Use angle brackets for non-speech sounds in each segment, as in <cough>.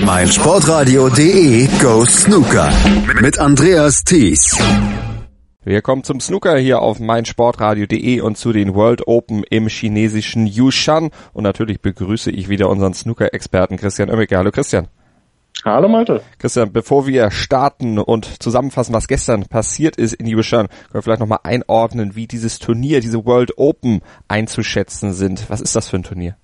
mein Sportradio.de Go Snooker mit Andreas Thies. Wir kommen zum Snooker hier auf meinsportradio.de und zu den World Open im chinesischen Yushan. Und natürlich begrüße ich wieder unseren Snooker-Experten Christian Oemmeke. Hallo Christian. Hallo Malte. Christian, bevor wir starten und zusammenfassen, was gestern passiert ist in Yushan, können wir vielleicht nochmal einordnen, wie dieses Turnier, diese World Open einzuschätzen sind. Was ist das für ein Turnier?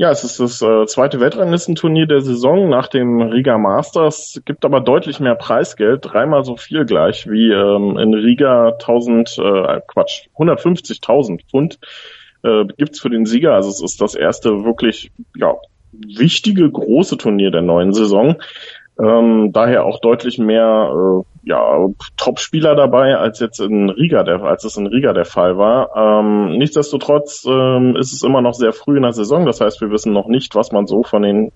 Ja, es ist das äh, zweite Weltranglistenturnier der Saison nach dem Riga Masters, gibt aber deutlich mehr Preisgeld, dreimal so viel gleich wie ähm, in Riga 1000, äh, Quatsch, 150.000 Pfund äh, gibt's für den Sieger. Also es ist das erste wirklich ja, wichtige große Turnier der neuen Saison. Ähm, daher auch deutlich mehr äh, ja, Top-Spieler dabei, als jetzt in Riga der, als es in Riga der Fall war. Ähm, nichtsdestotrotz ähm, ist es immer noch sehr früh in der Saison. Das heißt, wir wissen noch nicht, was man so von den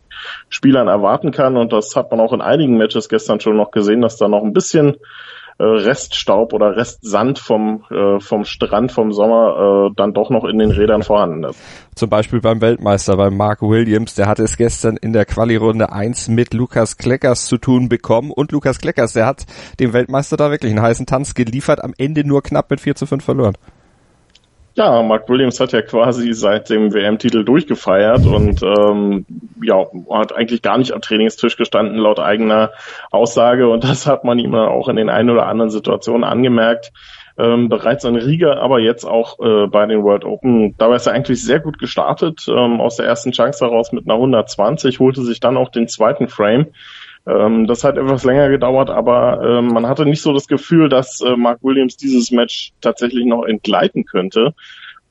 Spielern erwarten kann. Und das hat man auch in einigen Matches gestern schon noch gesehen, dass da noch ein bisschen äh, Reststaub oder Restsand vom, äh, vom Strand vom Sommer äh, dann doch noch in den Rädern vorhanden ist. Zum Beispiel beim Weltmeister, beim Mark Williams, der hatte es gestern in der Quali-Runde 1 mit Lukas Kleckers zu tun bekommen und Lukas Kleckers, der hat dem Weltmeister da wirklich einen heißen Tanz geliefert, am Ende nur knapp mit 4 zu 5 verloren. Ja, Mark Williams hat ja quasi seit dem WM-Titel durchgefeiert und ähm, ja, hat eigentlich gar nicht am Trainingstisch gestanden, laut eigener Aussage. Und <laughs> das hat man ihm auch in den ein oder anderen Situationen angemerkt. Ähm, bereits in Riga, aber jetzt auch äh, bei den World Open. Dabei ist er eigentlich sehr gut gestartet, ähm, aus der ersten Chance heraus mit einer 120, holte sich dann auch den zweiten Frame. Ähm, das hat etwas länger gedauert, aber ähm, man hatte nicht so das Gefühl, dass äh, Mark Williams dieses Match tatsächlich noch entgleiten könnte.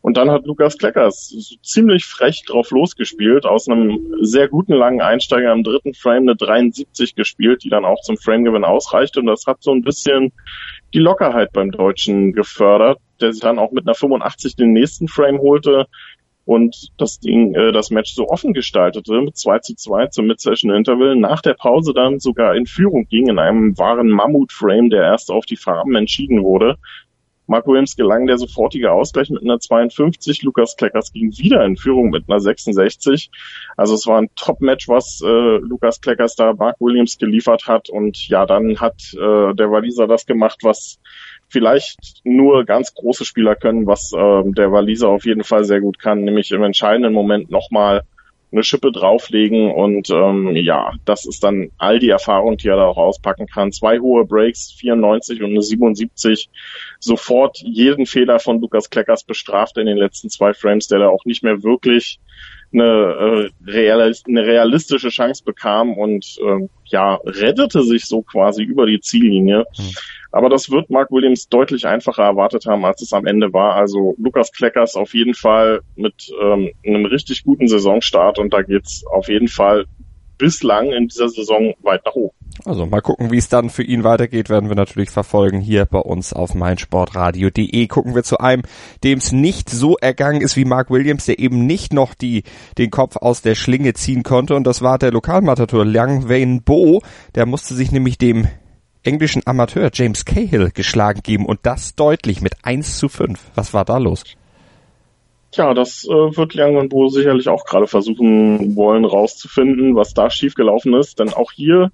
Und dann hat Lukas Kleckers ziemlich frech drauf losgespielt, aus einem sehr guten langen Einsteiger im dritten Frame eine 73 gespielt, die dann auch zum Framegewinn ausreichte. Und das hat so ein bisschen die Lockerheit beim Deutschen gefördert, der sich dann auch mit einer 85 den nächsten Frame holte und das Ding, äh, das Match so offen gestaltete mit 2 zu 2 zum Mid-Session Interval, nach der Pause dann sogar in Führung ging in einem wahren Mammut-Frame, der erst auf die Farben entschieden wurde. Mark Williams gelang der sofortige Ausgleich mit einer 52, Lukas Kleckers ging wieder in Führung mit einer 66. Also es war ein Top-Match, was äh, Lukas Kleckers da Mark Williams geliefert hat und ja, dann hat äh, der Waliser das gemacht, was vielleicht nur ganz große Spieler können, was äh, der Waliser auf jeden Fall sehr gut kann, nämlich im entscheidenden Moment nochmal eine Schippe drauflegen und ähm, ja, das ist dann all die Erfahrung, die er da auch auspacken kann. Zwei hohe Breaks, 94 und eine 77, sofort jeden Fehler von Lukas Kleckers bestraft in den letzten zwei Frames, der da auch nicht mehr wirklich eine, äh, eine realistische Chance bekam und äh, ja, rettete sich so quasi über die Ziellinie. Mhm. Aber das wird Mark Williams deutlich einfacher erwartet haben, als es am Ende war. Also Lukas Kleckers auf jeden Fall mit ähm, einem richtig guten Saisonstart und da geht's auf jeden Fall bislang in dieser Saison weit nach oben. Also mal gucken, wie es dann für ihn weitergeht, werden wir natürlich verfolgen hier bei uns auf meinsportradio.de. Gucken wir zu einem, dem es nicht so ergangen ist wie Mark Williams, der eben nicht noch die, den Kopf aus der Schlinge ziehen konnte und das war der Lokalmatator Liang Wayne Bo. Der musste sich nämlich dem englischen Amateur James Cahill geschlagen geben und das deutlich mit 1 zu 5. Was war da los? Tja, das äh, wird Liang Wenbo sicherlich auch gerade versuchen wollen rauszufinden, was da schiefgelaufen ist. Denn auch hier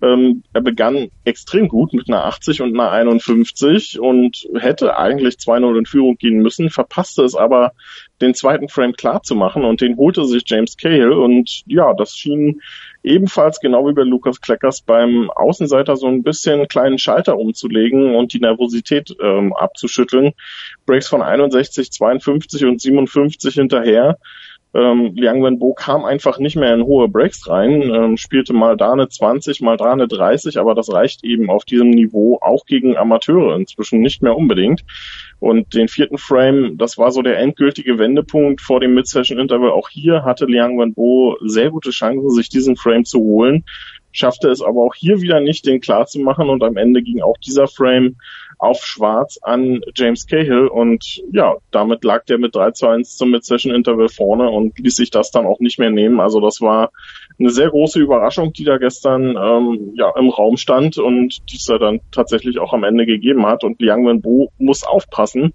ähm, er begann extrem gut mit einer 80 und einer 51 und hätte eigentlich 2-0 in Führung gehen müssen, verpasste es aber, den zweiten Frame klar zu machen und den holte sich James Cahill und ja, das schien ebenfalls genau wie bei Lukas Kleckers beim Außenseiter so ein bisschen kleinen Schalter umzulegen und die Nervosität ähm, abzuschütteln. Breaks von 61, 52 und 57 hinterher ähm, Liang Wenbo kam einfach nicht mehr in hohe Breaks rein, ähm, spielte mal da eine 20, mal da eine 30, aber das reicht eben auf diesem Niveau auch gegen Amateure inzwischen nicht mehr unbedingt. Und den vierten Frame, das war so der endgültige Wendepunkt vor dem Mid-Session-Interval. Auch hier hatte Liang Wenbo sehr gute Chancen, sich diesen Frame zu holen, schaffte es aber auch hier wieder nicht, den klar zu machen und am Ende ging auch dieser Frame auf Schwarz an James Cahill und ja, damit lag der mit 3 zu 1 zum Mid-Session Interval vorne und ließ sich das dann auch nicht mehr nehmen. Also das war eine sehr große Überraschung, die da gestern ähm, ja im Raum stand und die es da dann tatsächlich auch am Ende gegeben hat. Und Liang Wenbo muss aufpassen,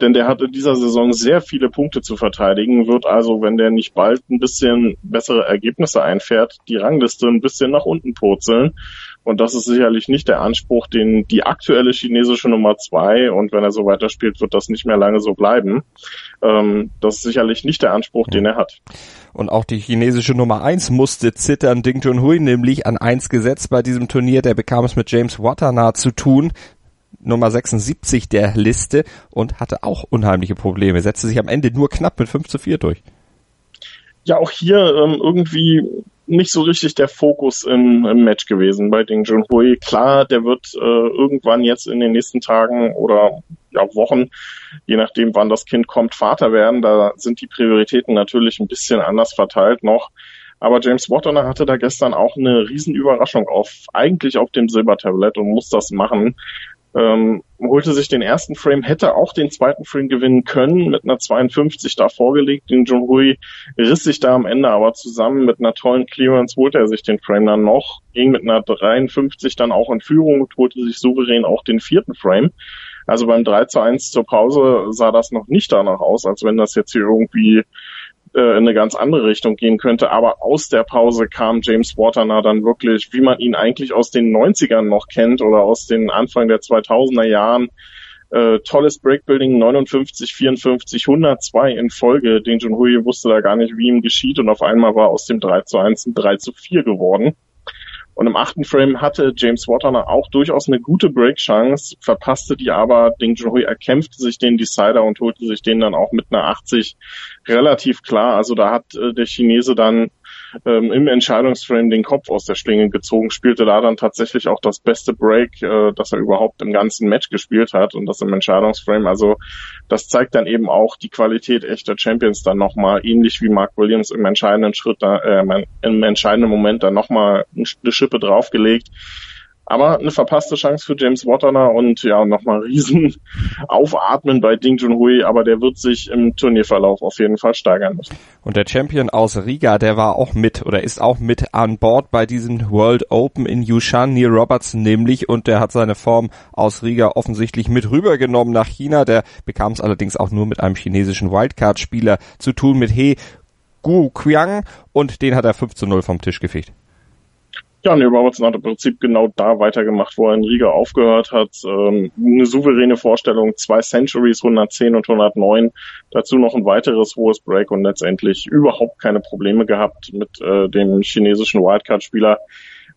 denn der hat in dieser Saison sehr viele Punkte zu verteidigen, wird also, wenn der nicht bald ein bisschen bessere Ergebnisse einfährt, die Rangliste ein bisschen nach unten purzeln. Und das ist sicherlich nicht der Anspruch, den die aktuelle chinesische Nummer zwei, und wenn er so weiterspielt, wird das nicht mehr lange so bleiben. Ähm, das ist sicherlich nicht der Anspruch, den er hat. Und auch die chinesische Nummer eins musste zittern. Ding Junhui nämlich an eins gesetzt bei diesem Turnier. Der bekam es mit James Watana zu tun. Nummer 76 der Liste und hatte auch unheimliche Probleme. Setzte sich am Ende nur knapp mit 5 zu 4 durch. Ja, auch hier ähm, irgendwie nicht so richtig der Fokus im, im Match gewesen bei Ding Junhui. Klar, der wird äh, irgendwann jetzt in den nächsten Tagen oder ja, Wochen, je nachdem wann das Kind kommt, Vater werden. Da sind die Prioritäten natürlich ein bisschen anders verteilt noch. Aber James Wattoner hatte da gestern auch eine Riesenüberraschung auf, eigentlich auf dem Silbertablett und muss das machen ähm, holte sich den ersten Frame, hätte auch den zweiten Frame gewinnen können, mit einer 52 da vorgelegt. Den John Hui riss sich da am Ende aber zusammen mit einer tollen Clearance, holte er sich den Frame dann noch, ging mit einer 53 dann auch in Führung und holte sich souverän auch den vierten Frame. Also beim 3 zu 1 zur Pause sah das noch nicht danach aus, als wenn das jetzt hier irgendwie in eine ganz andere Richtung gehen könnte. Aber aus der Pause kam James Waterner dann wirklich, wie man ihn eigentlich aus den 90ern noch kennt oder aus den Anfang der 2000er Jahren. Äh, tolles Breakbuilding, 59, 54, 102 in Folge. Den Junhui wusste da gar nicht, wie ihm geschieht und auf einmal war aus dem 3 zu 1 ein 3 zu 4 geworden. Und im achten Frame hatte James Waterner auch durchaus eine gute Break-Chance, verpasste die aber. Ding Junhui erkämpfte sich den Decider und holte sich den dann auch mit einer 80 relativ klar. Also da hat äh, der Chinese dann ähm, im Entscheidungsframe den Kopf aus der Schlinge gezogen, spielte da dann tatsächlich auch das beste Break, äh, das er überhaupt im ganzen Match gespielt hat und das im Entscheidungsframe. Also das zeigt dann eben auch die Qualität echter Champions dann nochmal, ähnlich wie Mark Williams im entscheidenden Schritt, da, äh, im entscheidenden Moment dann nochmal eine Schippe draufgelegt. Aber eine verpasste Chance für James Watterner und ja, nochmal riesen <laughs> Aufatmen bei Ding Junhui, aber der wird sich im Turnierverlauf auf jeden Fall steigern müssen. Und der Champion aus Riga, der war auch mit oder ist auch mit an Bord bei diesem World Open in Yushan, Neil Robertson nämlich, und der hat seine Form aus Riga offensichtlich mit rübergenommen nach China. Der bekam es allerdings auch nur mit einem chinesischen Wildcard-Spieler zu tun, mit He Gu Qiang, und den hat er 5 zu 0 vom Tisch gefegt. Ja, nee, Robertson hat im Prinzip genau da weitergemacht, wo er in Riga aufgehört hat. Ähm, eine souveräne Vorstellung, zwei Centuries, 110 und 109, dazu noch ein weiteres hohes Break und letztendlich überhaupt keine Probleme gehabt mit äh, dem chinesischen Wildcard-Spieler.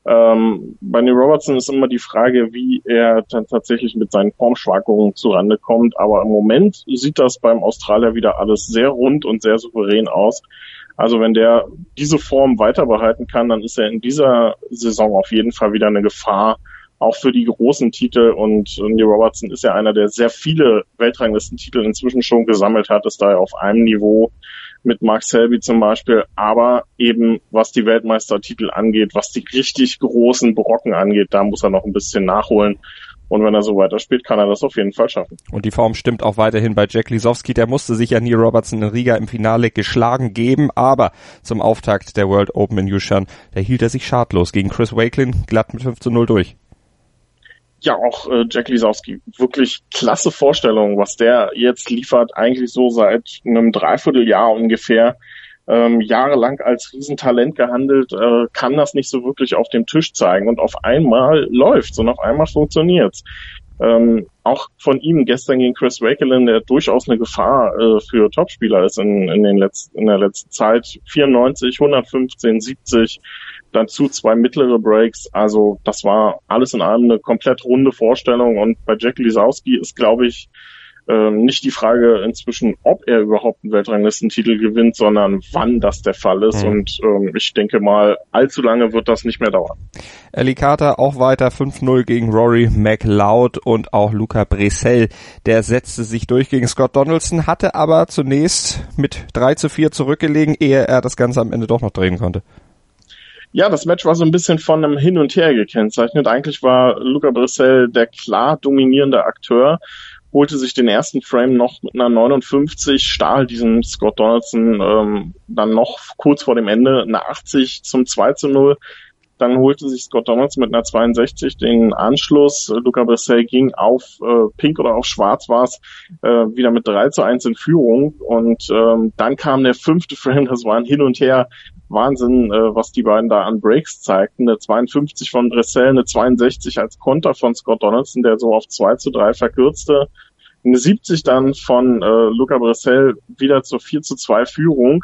Ähm, bei Neil Robertson ist immer die Frage, wie er dann tatsächlich mit seinen Formschwankungen zurande kommt. Aber im Moment sieht das beim Australier wieder alles sehr rund und sehr souverän aus. Also wenn der diese Form weiter behalten kann, dann ist er in dieser Saison auf jeden Fall wieder eine Gefahr, auch für die großen Titel. Und Neil Robertson ist ja einer, der sehr viele Weltranglistentitel inzwischen schon gesammelt hat, ist daher auf einem Niveau mit Mark Selby zum Beispiel, aber eben was die Weltmeistertitel angeht, was die richtig großen Brocken angeht, da muss er noch ein bisschen nachholen. Und wenn er so weiterspielt, kann er das auf jeden Fall schaffen. Und die Form stimmt auch weiterhin bei Jack Lisowski. Der musste sich ja Neil Robertson in Riga im Finale geschlagen geben, aber zum Auftakt der World Open in Yushan, da hielt er sich schadlos gegen Chris Wakelin glatt mit 5 zu 0 durch. Ja, auch äh, Jack Lisowski, wirklich klasse Vorstellung, was der jetzt liefert, eigentlich so seit einem Dreivierteljahr ungefähr ähm, jahrelang als Riesentalent gehandelt, äh, kann das nicht so wirklich auf dem Tisch zeigen. Und auf einmal läuft's und auf einmal funktioniert's. Ähm, auch von ihm gestern gegen Chris Wakelin, der durchaus eine Gefahr äh, für Topspieler ist in, in, den letzten, in der letzten Zeit. 94, 115, 70, dazu zwei mittlere Breaks. Also das war alles in allem eine komplett runde Vorstellung. Und bei Jack Lisowski ist, glaube ich, ähm, nicht die Frage inzwischen, ob er überhaupt einen Weltranglistentitel gewinnt, sondern wann das der Fall ist. Mhm. Und ähm, ich denke mal, allzu lange wird das nicht mehr dauern. Ellie Carter auch weiter 5-0 gegen Rory McLeod und auch Luca Bressel. Der setzte sich durch gegen Scott Donaldson, hatte aber zunächst mit 3 zu 4 zurückgelegen, ehe er das Ganze am Ende doch noch drehen konnte. Ja, das Match war so ein bisschen von einem Hin und Her gekennzeichnet. Eigentlich war Luca Brissell der klar dominierende Akteur holte sich den ersten Frame noch mit einer 59, stahl diesen Scott Donaldson ähm, dann noch kurz vor dem Ende eine 80 zum 2 zu 0. Dann holte sich Scott Donalds mit einer 62 den Anschluss. Luca Brissell ging auf äh, Pink oder auf Schwarz war es äh, wieder mit 3 zu 1 in Führung. Und ähm, dann kam der fünfte <laughs> Frame, das war ein Hin und Her. Wahnsinn, äh, was die beiden da an Breaks zeigten. Eine 52 von Brissell, eine 62 als Konter von Scott Donaldson, der so auf 2 zu 3 verkürzte. Eine 70 dann von äh, Luca Brissell wieder zur 4 zu 2 Führung.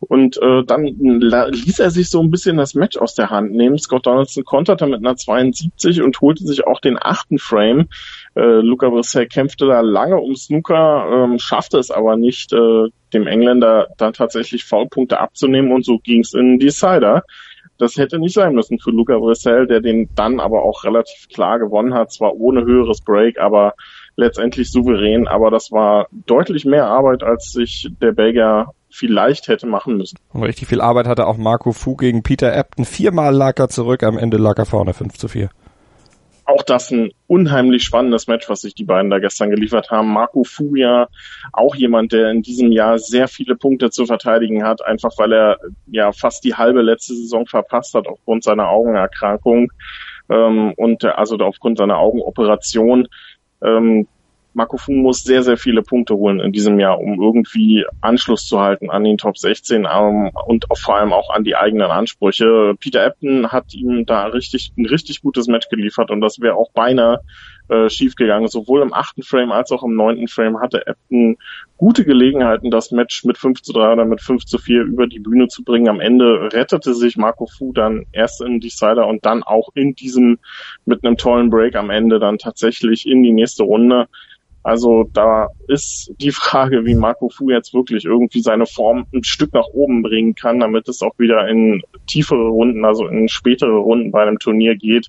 Und äh, dann ließ er sich so ein bisschen das Match aus der Hand nehmen. Scott Donaldson konterte mit einer 72 und holte sich auch den achten Frame. Äh, Luca Brissell kämpfte da lange um Snooker, ähm, schaffte es aber nicht, äh, dem Engländer dann tatsächlich Foulpunkte abzunehmen und so ging es in Decider. Das hätte nicht sein müssen für Luca Brissell, der den dann aber auch relativ klar gewonnen hat, zwar ohne höheres Break, aber letztendlich souverän. Aber das war deutlich mehr Arbeit, als sich der Belgier vielleicht hätte machen müssen. Und richtig viel Arbeit hatte auch Marco Fu gegen Peter Ebton. Viermal lag er zurück, am Ende lag er vorne 5 zu 4. Auch das ein unheimlich spannendes Match, was sich die beiden da gestern geliefert haben. Marco Fu ja auch jemand, der in diesem Jahr sehr viele Punkte zu verteidigen hat, einfach weil er ja fast die halbe letzte Saison verpasst hat aufgrund seiner Augenerkrankung ähm, und also aufgrund seiner Augenoperation. Ähm, Marco Fu muss sehr, sehr viele Punkte holen in diesem Jahr, um irgendwie Anschluss zu halten an den Top 16 ähm, und vor allem auch an die eigenen Ansprüche. Peter Ebden hat ihm da richtig ein richtig gutes Match geliefert und das wäre auch beinahe äh, schiefgegangen. Sowohl im achten Frame als auch im neunten Frame hatte Ebden gute Gelegenheiten, das Match mit 5 zu 3 oder mit 5 zu 4 über die Bühne zu bringen. Am Ende rettete sich Marco Fu dann erst in Decider und dann auch in diesem mit einem tollen Break am Ende dann tatsächlich in die nächste Runde. Also da ist die Frage, wie Marco Fu jetzt wirklich irgendwie seine Form ein Stück nach oben bringen kann, damit es auch wieder in tiefere Runden, also in spätere Runden bei einem Turnier geht.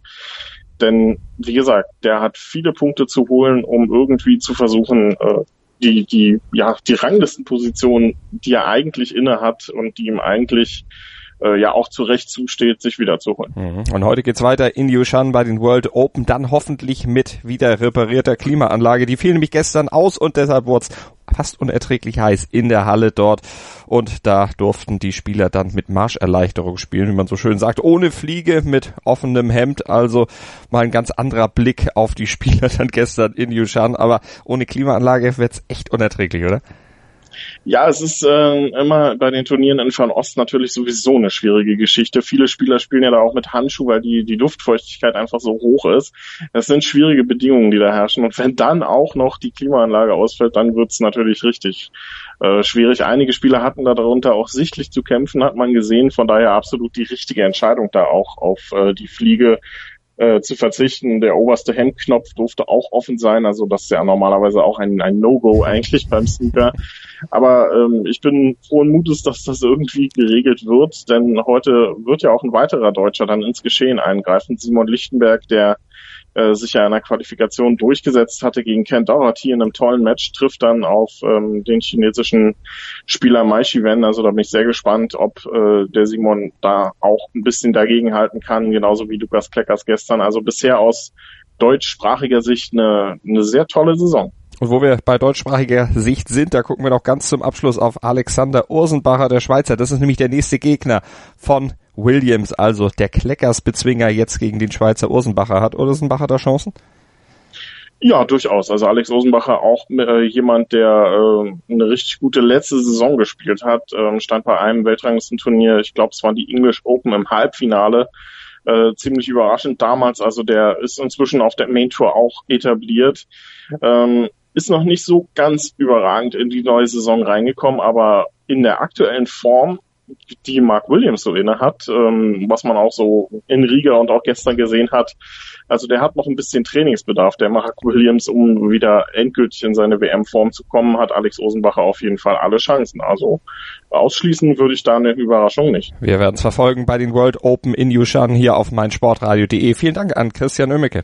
Denn wie gesagt, der hat viele Punkte zu holen, um irgendwie zu versuchen, äh, die, die, ja, die Ranglistenposition, die er eigentlich inne hat und die ihm eigentlich äh, ja auch zu Recht zusteht, sich wiederzuholen. Mhm. Und heute geht's weiter in Yushan bei den World Open, dann hoffentlich mit wieder reparierter Klimaanlage. Die fiel nämlich gestern aus und deshalb wurde fast unerträglich heiß in der Halle dort. Und da durften die Spieler dann mit Marscherleichterung spielen, wie man so schön sagt, ohne Fliege, mit offenem Hemd. Also mal ein ganz anderer Blick auf die Spieler <laughs> dann gestern in Yushan. Aber ohne Klimaanlage wird's echt unerträglich, oder? Ja, es ist äh, immer bei den Turnieren in Fernost natürlich sowieso eine schwierige Geschichte. Viele Spieler spielen ja da auch mit Handschuh, weil die, die Luftfeuchtigkeit einfach so hoch ist. Das sind schwierige Bedingungen, die da herrschen. Und wenn dann auch noch die Klimaanlage ausfällt, dann wird's natürlich richtig äh, schwierig. Einige Spieler hatten da darunter auch sichtlich zu kämpfen, hat man gesehen. Von daher absolut die richtige Entscheidung da auch auf äh, die Fliege äh, zu verzichten. Der oberste Hemdknopf durfte auch offen sein, also das ist ja normalerweise auch ein, ein No-Go eigentlich beim Sneaker. Aber ähm, ich bin frohen Mutes, dass das irgendwie geregelt wird, denn heute wird ja auch ein weiterer Deutscher dann ins Geschehen eingreifen. Simon Lichtenberg, der äh, sich ja in der Qualifikation durchgesetzt hatte gegen Ken Doherty in einem tollen Match, trifft dann auf ähm, den chinesischen Spieler Mai Shiwen. Also da bin ich sehr gespannt, ob äh, der Simon da auch ein bisschen dagegen halten kann, genauso wie Lukas Kleckers gestern. Also bisher aus deutschsprachiger Sicht eine, eine sehr tolle Saison. Und wo wir bei deutschsprachiger Sicht sind, da gucken wir noch ganz zum Abschluss auf Alexander Ursenbacher, der Schweizer. Das ist nämlich der nächste Gegner von Williams, also der Kleckers-Bezwinger jetzt gegen den Schweizer Ursenbacher. Hat Ursenbacher da Chancen? Ja, durchaus. Also Alex Rosenbacher auch äh, jemand, der äh, eine richtig gute letzte Saison gespielt hat, ähm, stand bei einem Weltranglistenturnier, ich glaube, es waren die English Open im Halbfinale, äh, ziemlich überraschend damals. Also der ist inzwischen auf der Main Tour auch etabliert. Ähm, ist noch nicht so ganz überragend in die neue Saison reingekommen, aber in der aktuellen Form, die Mark Williams so inne hat, ähm, was man auch so in Riga und auch gestern gesehen hat, also der hat noch ein bisschen Trainingsbedarf, der Mark Williams, um wieder endgültig in seine WM-Form zu kommen, hat Alex Osenbacher auf jeden Fall alle Chancen. Also ausschließen würde ich da eine Überraschung nicht. Wir werden es verfolgen bei den World Open in Yushan hier auf meinsportradio.de. Vielen Dank an Christian Oemmeke.